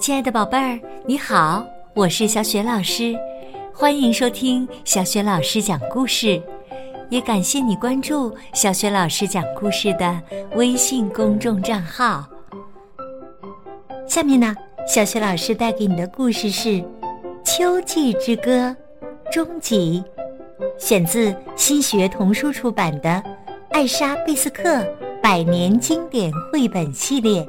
亲爱的宝贝儿，你好，我是小雪老师，欢迎收听小雪老师讲故事，也感谢你关注小雪老师讲故事的微信公众账号。下面呢，小雪老师带给你的故事是《秋季之歌》终极，选自新学童书出版的《艾莎·贝斯克百年经典绘本系列》。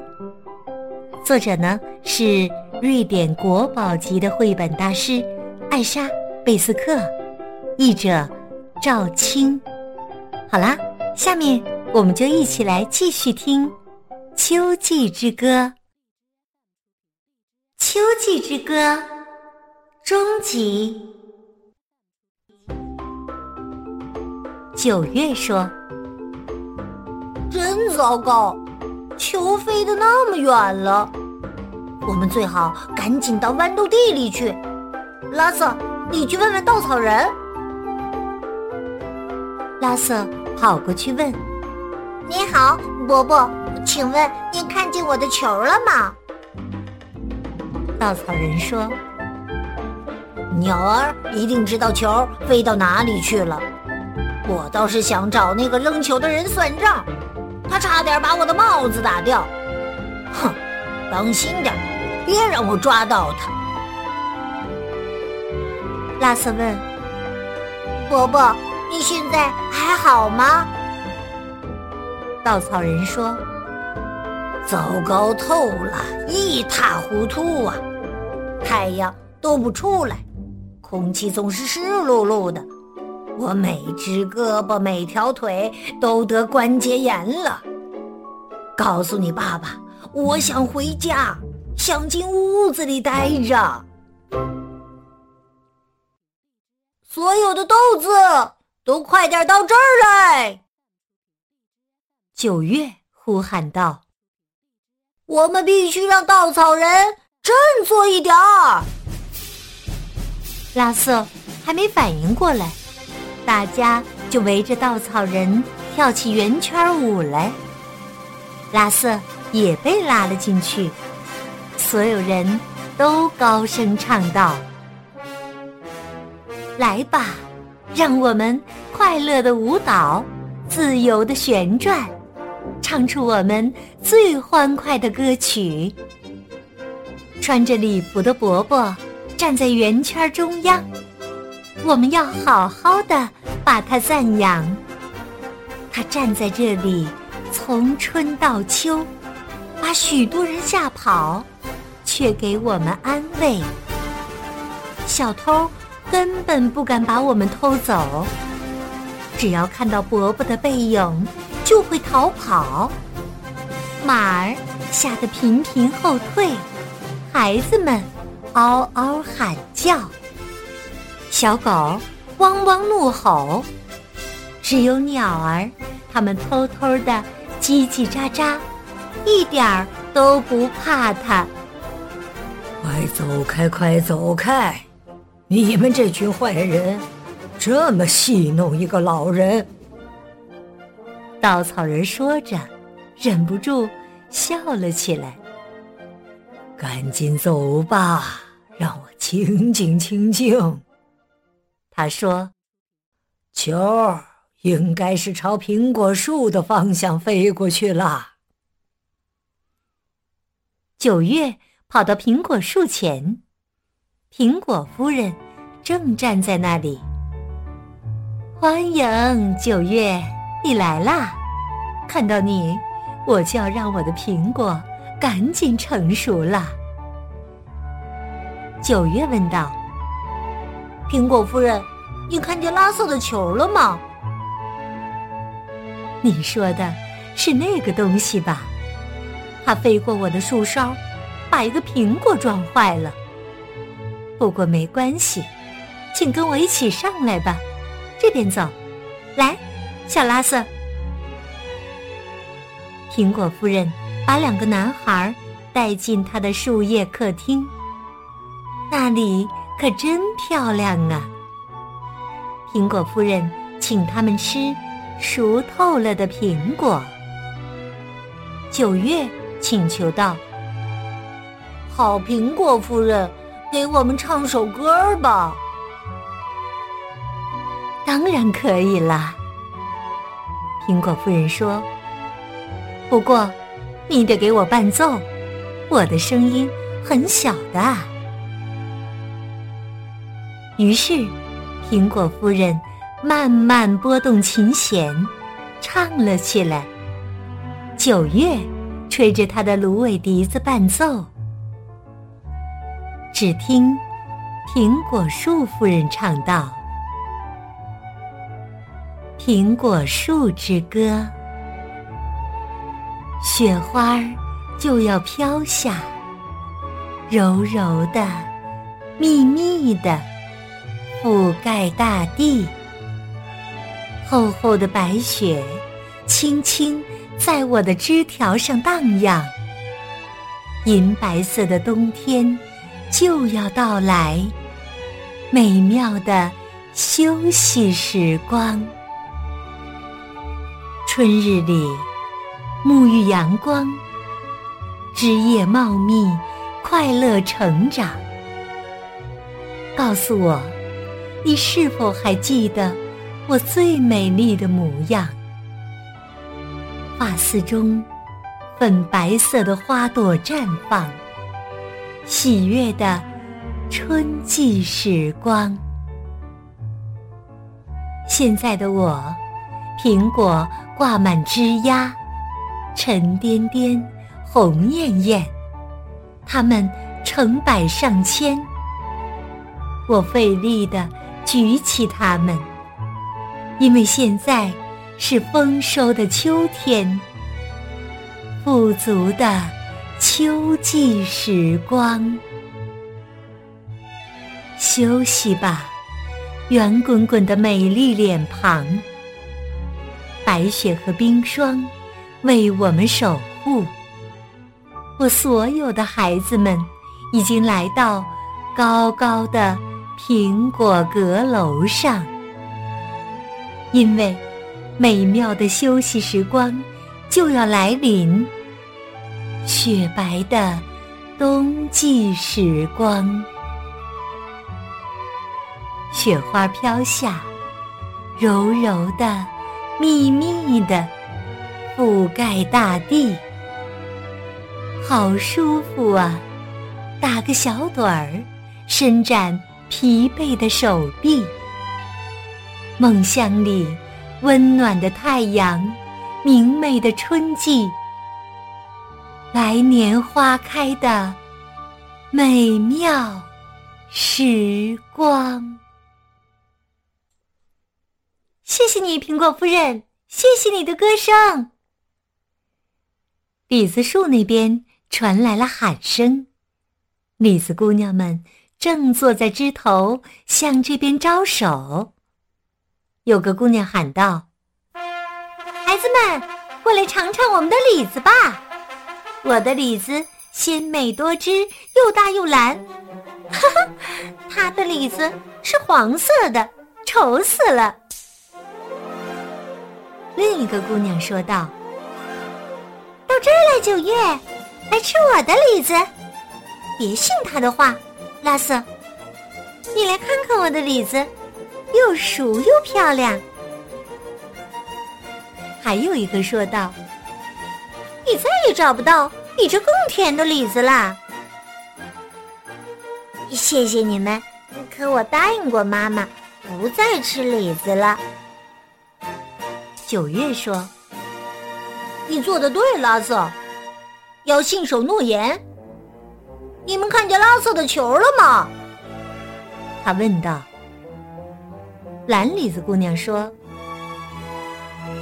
作者呢是瑞典国宝级的绘本大师艾莎·贝斯克，译者赵青。好啦，下面我们就一起来继续听《秋季之歌》。《秋季之歌》终极。九月说：“真糟糕。”球飞得那么远了，我们最好赶紧到豌豆地里去。拉瑟，你去问问稻草人。拉瑟跑过去问：“你好，伯伯，请问您看见我的球了吗？”稻草人说：“鸟儿一定知道球飞到哪里去了。我倒是想找那个扔球的人算账。”他差点把我的帽子打掉，哼！当心点，别让我抓到他。拉瑟问：“伯伯，你现在还好吗？”稻草人说：“糟糕透了，一塌糊涂啊！太阳都不出来，空气总是湿漉漉的。”我每只胳膊、每条腿都得关节炎了。告诉你爸爸，我想回家，想进屋子里待着。所有的豆子都快点到这儿来！九月呼喊道：“我们必须让稻草人振作一点儿。”拉瑟还没反应过来。大家就围着稻草人跳起圆圈舞来。拉瑟也被拉了进去，所有人都高声唱道：“来吧，让我们快乐的舞蹈，自由的旋转，唱出我们最欢快的歌曲。”穿着礼服的伯伯站在圆圈中央。我们要好好的把他赞扬。他站在这里，从春到秋，把许多人吓跑，却给我们安慰。小偷根本不敢把我们偷走，只要看到伯伯的背影，就会逃跑。马儿吓得频频后退，孩子们嗷嗷喊叫。小狗汪汪怒吼，只有鸟儿，它们偷偷的叽叽喳喳，一点儿都不怕它。快走开，快走开！你们这群坏人，这么戏弄一个老人！稻草人说着，忍不住笑了起来。赶紧走吧，让我清静清静。他说：“球应该是朝苹果树的方向飞过去了。”九月跑到苹果树前，苹果夫人正站在那里。欢迎九月，你来啦！看到你，我就要让我的苹果赶紧成熟了。九月问道。苹果夫人，你看见拉瑟的球了吗？你说的是那个东西吧？它飞过我的树梢，把一个苹果撞坏了。不过没关系，请跟我一起上来吧。这边走，来，小拉瑟。苹果夫人把两个男孩带进她的树叶客厅，那里。可真漂亮啊！苹果夫人请他们吃熟透了的苹果。九月请求道：“好苹果夫人，给我们唱首歌吧。当然可以啦。苹果夫人说：“不过，你得给我伴奏，我的声音很小的。”于是，苹果夫人慢慢拨动琴弦，唱了起来。九月吹着他的芦苇笛子伴奏。只听苹果树夫人唱道。苹果树之歌，雪花就要飘下，柔柔的、密密的覆盖大地。厚厚的白雪，轻轻在我的枝条上荡漾。银白色的冬天就要到来，美妙的休息时光。春日里，沐浴阳光，枝叶茂密，快乐成长。告诉我，你是否还记得我最美丽的模样？发丝中，粉白色的花朵绽放，喜悦的春季时光。现在的我，苹果。挂满枝丫，沉甸甸，红艳艳，它们成百上千。我费力的举起它们，因为现在是丰收的秋天，富足的秋季时光。休息吧，圆滚滚的美丽脸庞。白雪和冰霜为我们守护。我所有的孩子们已经来到高高的苹果阁楼上，因为美妙的休息时光就要来临。雪白的冬季时光，雪花飘下，柔柔的。密密的覆盖大地，好舒服啊！打个小盹儿，伸展疲惫的手臂。梦乡里，温暖的太阳，明媚的春季，来年花开的美妙时光。谢谢你，苹果夫人。谢谢你的歌声。李子树那边传来了喊声，李子姑娘们正坐在枝头向这边招手。有个姑娘喊道：“孩子们，过来尝尝我们的李子吧！我的李子鲜美多汁，又大又蓝。哈哈，他的李子是黄色的，丑死了。”另一个姑娘说道：“到这儿来，九月，来吃我的李子。别信他的话，拉瑟，你来看看我的李子，又熟又漂亮。”还有一个说道：“你再也找不到比这更甜的李子啦。”谢谢你们，可我答应过妈妈，不再吃李子了。九月说：“你做的对，拉瑟，要信守诺言。你们看见拉瑟的球了吗？”他问道。蓝李子姑娘说：“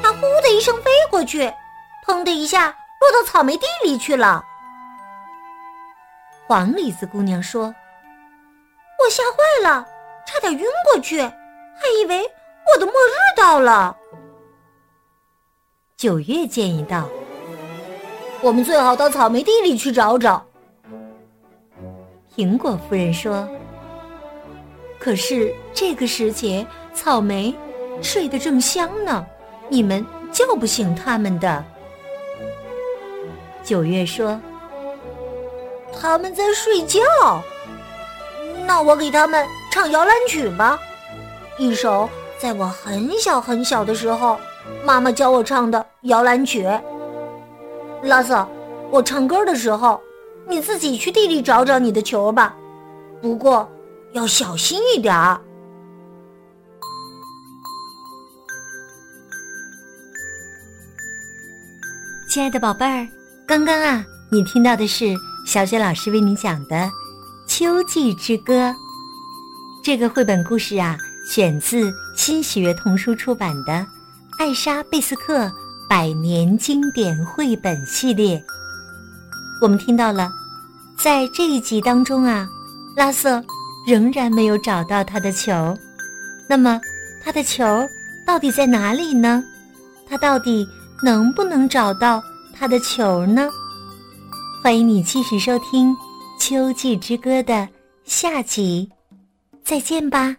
它呼的一声飞过去，砰的一下落到草莓地里去了。”黄李子姑娘说：“我吓坏了，差点晕过去，还以为我的末日到了。”九月建议道：“我们最好到草莓地里去找找。”苹果夫人说：“可是这个时节，草莓睡得正香呢，你们叫不醒他们的。”九月说：“他们在睡觉。那我给他们唱摇篮曲吧，一首在我很小很小的时候，妈妈教我唱的摇篮曲。拉瑟，我唱歌的时候，你自己去地里找找你的球吧，不过要小心一点儿。亲爱的宝贝儿，刚刚啊，你听到的是小雪老师为你讲的《秋季之歌》这个绘本故事啊，选自新喜悦童书出版的《艾莎贝斯克百年经典绘本系列》。我们听到了，在这一集当中啊，拉瑟仍然没有找到他的球。那么，他的球到底在哪里呢？他到底？能不能找到他的球呢？欢迎你继续收听《秋季之歌》的下集，再见吧。